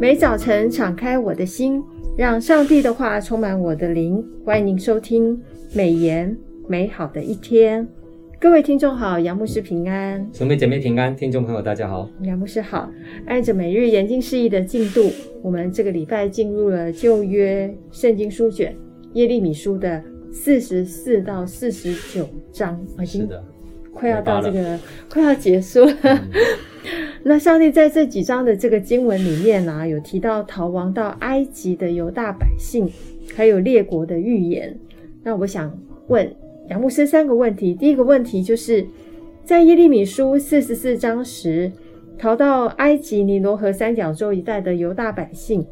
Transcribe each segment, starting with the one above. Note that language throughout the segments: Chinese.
每早晨敞开我的心，让上帝的话充满我的灵。欢迎您收听美言美好的一天。各位听众好，杨牧师平安，兄妹姐妹平安，听众朋友大家好，杨牧师好。按着每日研经释义的进度，我们这个礼拜进入了旧约圣经书卷耶利米书的四十四到四十九章，已经快要到这个快要结束了。嗯 那上帝在这几章的这个经文里面啊，有提到逃亡到埃及的犹大百姓，还有列国的预言。那我想问杨牧师三个问题。第一个问题就是，在耶利米书四十四章时，逃到埃及尼罗河三角洲一带的犹大百姓，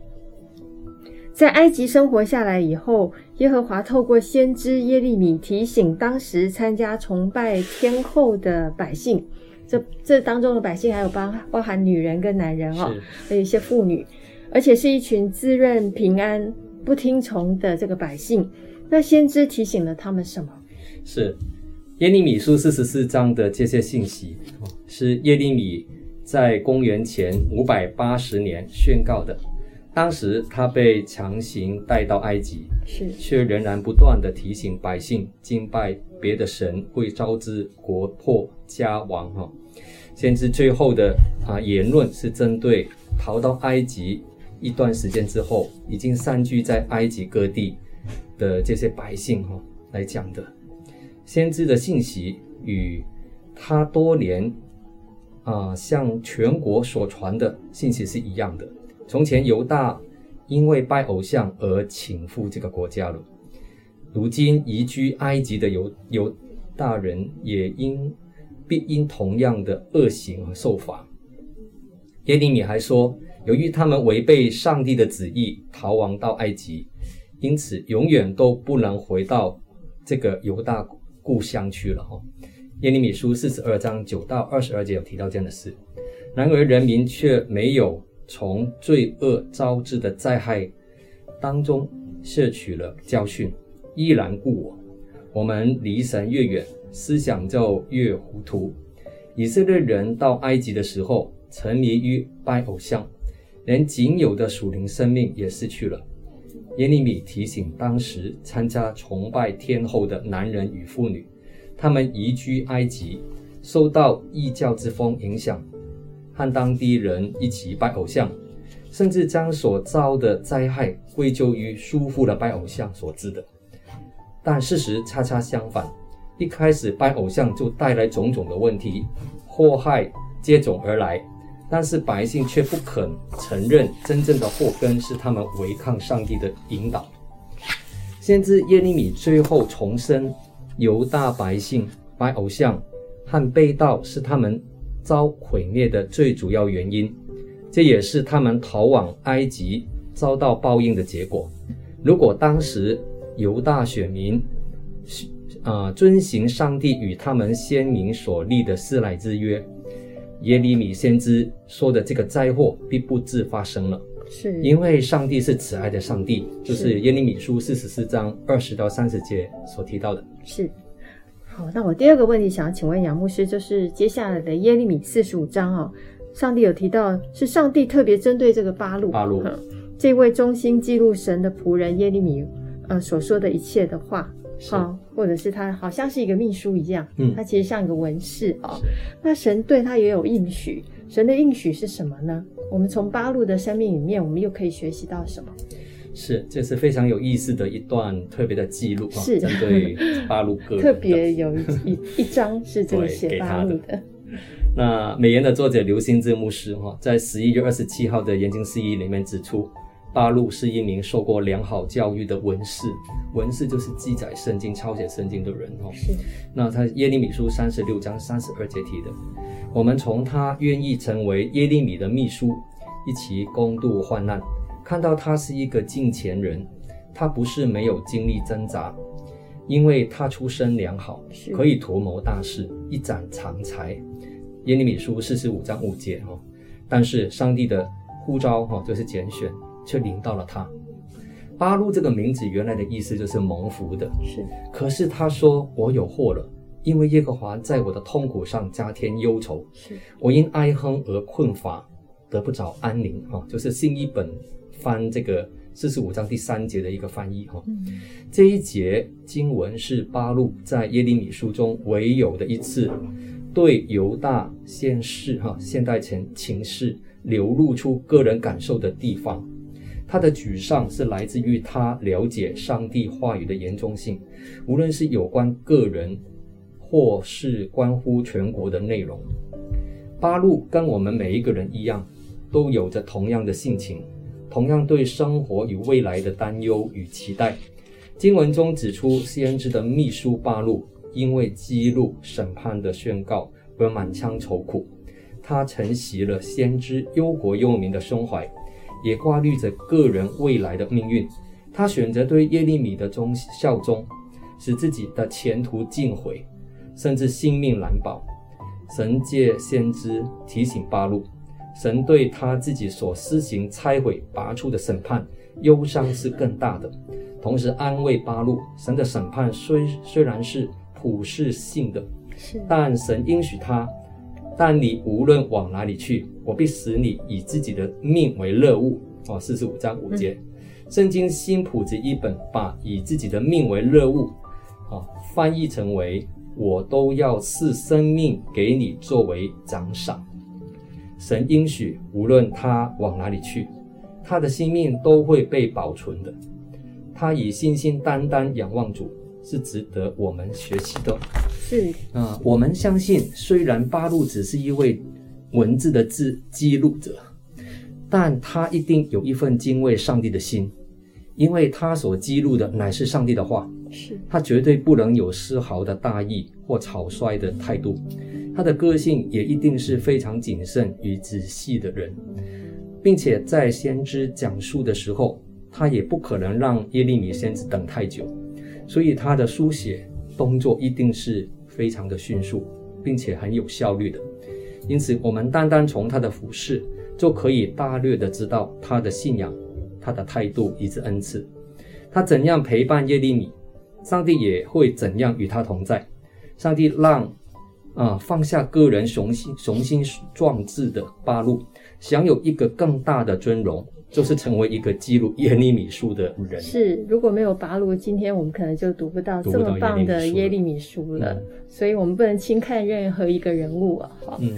在埃及生活下来以后，耶和华透过先知耶利米提醒当时参加崇拜天后的百姓。这这当中的百姓还有包包含女人跟男人哦，还有一些妇女，而且是一群自认平安不听从的这个百姓。那先知提醒了他们什么？是耶利米书四十四章的这些信息，是耶利米在公元前五百八十年宣告的。当时他被强行带到埃及，是却仍然不断的提醒百姓敬拜别的神会招致国破家亡哈。先知最后的啊言论是针对逃到埃及一段时间之后，已经散居在埃及各地的这些百姓哈来讲的。先知的信息与他多年啊向全国所传的信息是一样的。从前犹大因为拜偶像而倾覆这个国家了，如今移居埃及的犹犹大人也因。必因同样的恶行而受罚。耶利米还说，由于他们违背上帝的旨意，逃亡到埃及，因此永远都不能回到这个犹大故乡去了。哈，耶利米书四十二章九到二十二节有提到这样的事。然而人民却没有从罪恶招致的灾害当中摄取了教训，依然故我。我们离神越远。思想就越糊涂。以色列人到埃及的时候，沉迷于拜偶像，连仅有的属灵生命也失去了。耶利米提醒当时参加崇拜天后的男人与妇女，他们移居埃及，受到异教之风影响，和当地人一起拜偶像，甚至将所遭的灾害归咎于疏忽的拜偶像所致的。但事实恰恰相反。一开始拜偶像就带来种种的问题，祸害接踵而来，但是百姓却不肯承认真正的祸根是他们违抗上帝的引导。先知耶利米最后重申，犹大百姓拜偶像和背道是他们遭毁灭的最主要原因，这也是他们逃往埃及遭到报应的结果。如果当时犹大选民，啊，遵行上帝与他们先民所立的四乃之约，耶利米先知说的这个灾祸必不致发生了。是，因为上帝是慈爱的上帝，就是耶利米书四十四章二十到三十节所提到的。是。好，那我第二个问题想要请问杨牧师，就是接下来的耶利米四十五章哦，上帝有提到是上帝特别针对这个八路，八路，这位忠心记录神的仆人耶利米，呃，所说的一切的话。好，或者是他好像是一个秘书一样，嗯，他其实像一个文士啊、哦。那神对他也有应许，神的应许是什么呢？我们从八路的生命里面，我们又可以学习到什么？是，这是非常有意思的一段特别的记录啊，是针对巴鲁个人的特别有一一一章是这个写巴录的。那美言的作者刘新志牧师哈，在十一月二十七号的研经释义里面指出。巴鲁是一名受过良好教育的文士，文士就是记载圣经、抄写圣经的人哦。是。那他耶利米书三十六章三十二节提的，我们从他愿意成为耶利米的秘书，一起共度患难，看到他是一个近前人，他不是没有经历挣扎，因为他出身良好，可以图谋大事，一展长才。耶利米书四十五章五节哈，但是上帝的呼召哈就是拣选。却临到了他。巴路这个名字原来的意思就是蒙福的，是。可是他说我有祸了，因为耶和华在我的痛苦上加添忧愁，我因哀哼而困乏，得不着安宁哈，就是新一本翻这个四十五章第三节的一个翻译哈。嗯、这一节经文是巴路在耶利米书中唯有的一次对犹大现世哈现代情情势流露出个人感受的地方。他的沮丧是来自于他了解上帝话语的严重性，无论是有关个人或是关乎全国的内容。八路跟我们每一个人一样，都有着同样的性情，同样对生活与未来的担忧与期待。经文中指出，先知的秘书巴录因为记录审判的宣告而满腔愁苦，他承袭了先知忧国忧民的胸怀。也挂虑着个人未来的命运，他选择对耶利米的忠效忠，使自己的前途尽毁，甚至性命难保。神借先知提醒巴路，神对他自己所施行拆毁拔出的审判，忧伤是更大的。同时安慰八路，神的审判虽虽然是普世性的，是但神应许他。但你无论往哪里去，我必使你以自己的命为乐物。哦，四十五章五节，圣经新普及一本把以自己的命为乐物，啊，翻译成为我都要赐生命给你作为奖赏。神应许，无论他往哪里去，他的性命都会被保存的。他以信心单单仰望主，是值得我们学习的。是啊、呃，我们相信，虽然巴路只是一位文字的字记录者，但他一定有一份敬畏上帝的心，因为他所记录的乃是上帝的话。是，他绝对不能有丝毫的大意或草率的态度，他的个性也一定是非常谨慎与仔细的人，并且在先知讲述的时候，他也不可能让耶利米先知等太久，所以他的书写动作一定是。非常的迅速，并且很有效率的，因此我们单单从他的服饰，就可以大略的知道他的信仰、他的态度以及恩赐。他怎样陪伴耶利米，上帝也会怎样与他同在。上帝让啊、呃、放下个人雄心雄心壮志的八路，享有一个更大的尊荣。就是成为一个记录耶利米书的人。是，如果没有八路，今天我们可能就读不到这么棒的耶利米书了。嗯、所以，我们不能轻看任何一个人物啊。好，嗯、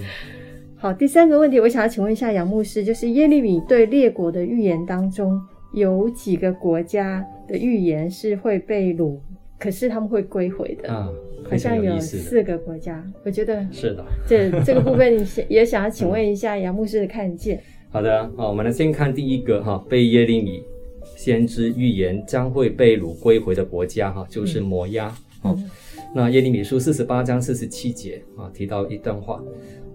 好。第三个问题，我想要请问一下杨牧师，就是耶利米对列国的预言当中，有几个国家的预言是会被掳，可是他们会归回的啊？好像有四个国家，我觉得是的。这这个部分也想要请问一下杨牧师的看见。好的，好，我们来先看第一个哈，被耶利米先知预言将会被掳归回的国家哈，就是摩押。嗯、那耶利米书四十八章四十七节啊，提到一段话：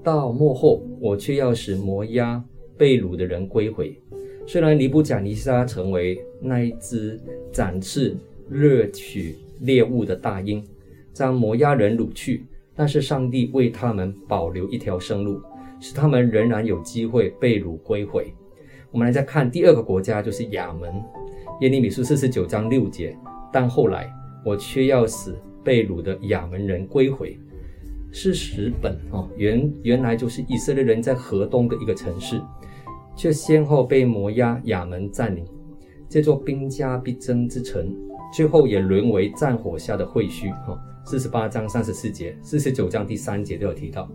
到末后，我却要使摩押被掳的人归回。虽然尼布甲尼撒成为那一只展翅掠取猎物的大鹰，将摩押人掳去，但是上帝为他们保留一条生路。使他们仍然有机会被掳归回。我们来再看第二个国家，就是亚门。耶利米书四十九章六节，但后来我却要使被掳的亚门人归回。是十本哦，原原来就是以色列人在河东的一个城市，却先后被摩押、亚门占领。这座兵家必争之城，最后也沦为战火下的废墟。哈，四十八章三十四节，四十九章第三节都有提到。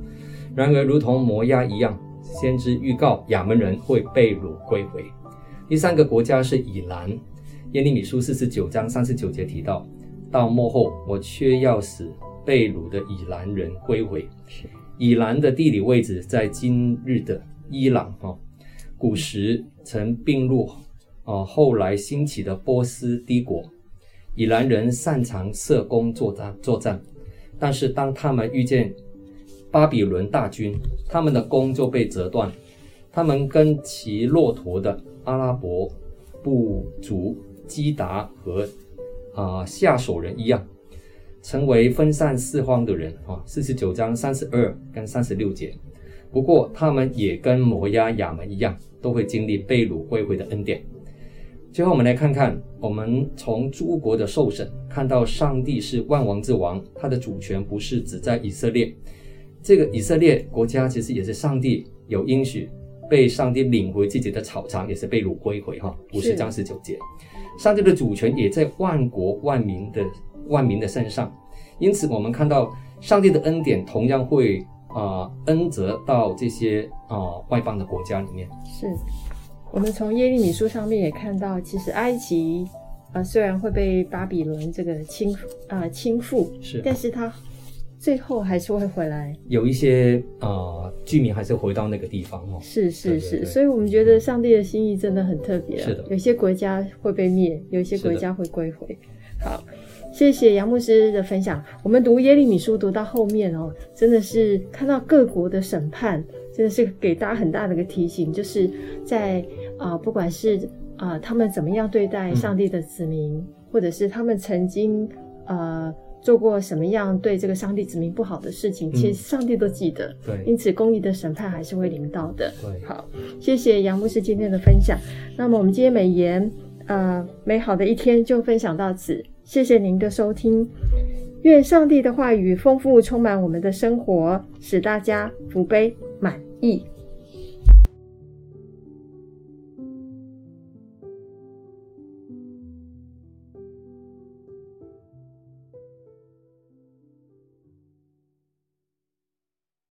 然而，如同摩押一样，先知预告亚门人会被掳归回。第三个国家是以兰，耶利米书四十九章三十九节提到，到末后我却要使被掳的以兰人归回。以兰的地理位置在今日的伊朗哈，古时曾并入啊后来兴起的波斯帝国。以兰人擅长射弓作战作战，但是当他们遇见巴比伦大军，他们的弓就被折断。他们跟骑骆驼的阿拉伯部族基达和啊、呃、夏手人一样，成为分散四方的人啊。四十九章三十二跟三十六节。不过，他们也跟摩押、亚门一样，都会经历被掳归回的恩典。最后，我们来看看，我们从诸国的受审看到，上帝是万王之王，他的主权不是只在以色列。这个以色列国家其实也是上帝有应许被上帝领回自己的草场，也是被掳归回哈。五十章十九节，上帝的主权也在万国万民的万民的身上，因此我们看到上帝的恩典同样会啊、呃、恩泽到这些啊、呃、外邦的国家里面。是我们从耶利米书上面也看到，其实埃及啊、呃、虽然会被巴比伦这个侵啊、呃、侵覆，是，但是他。最后还是会回来，有一些呃居民还是回到那个地方哦。是是是，所以我们觉得上帝的心意真的很特别。是的，有些国家会被灭，有些国家会归回。好，谢谢杨牧师的分享。我们读耶利米书读到后面哦，真的是看到各国的审判，真的是给大家很大的一个提醒，就是在啊、呃，不管是啊、呃、他们怎么样对待上帝的子民，嗯、或者是他们曾经呃。做过什么样对这个上帝子民不好的事情，其实上帝都记得。对，因此公义的审判还是会临到的。对，好，谢谢杨牧师今天的分享。那么我们今天美言呃美好的一天就分享到此，谢谢您的收听。愿上帝的话语丰富充满我们的生活，使大家福杯满溢。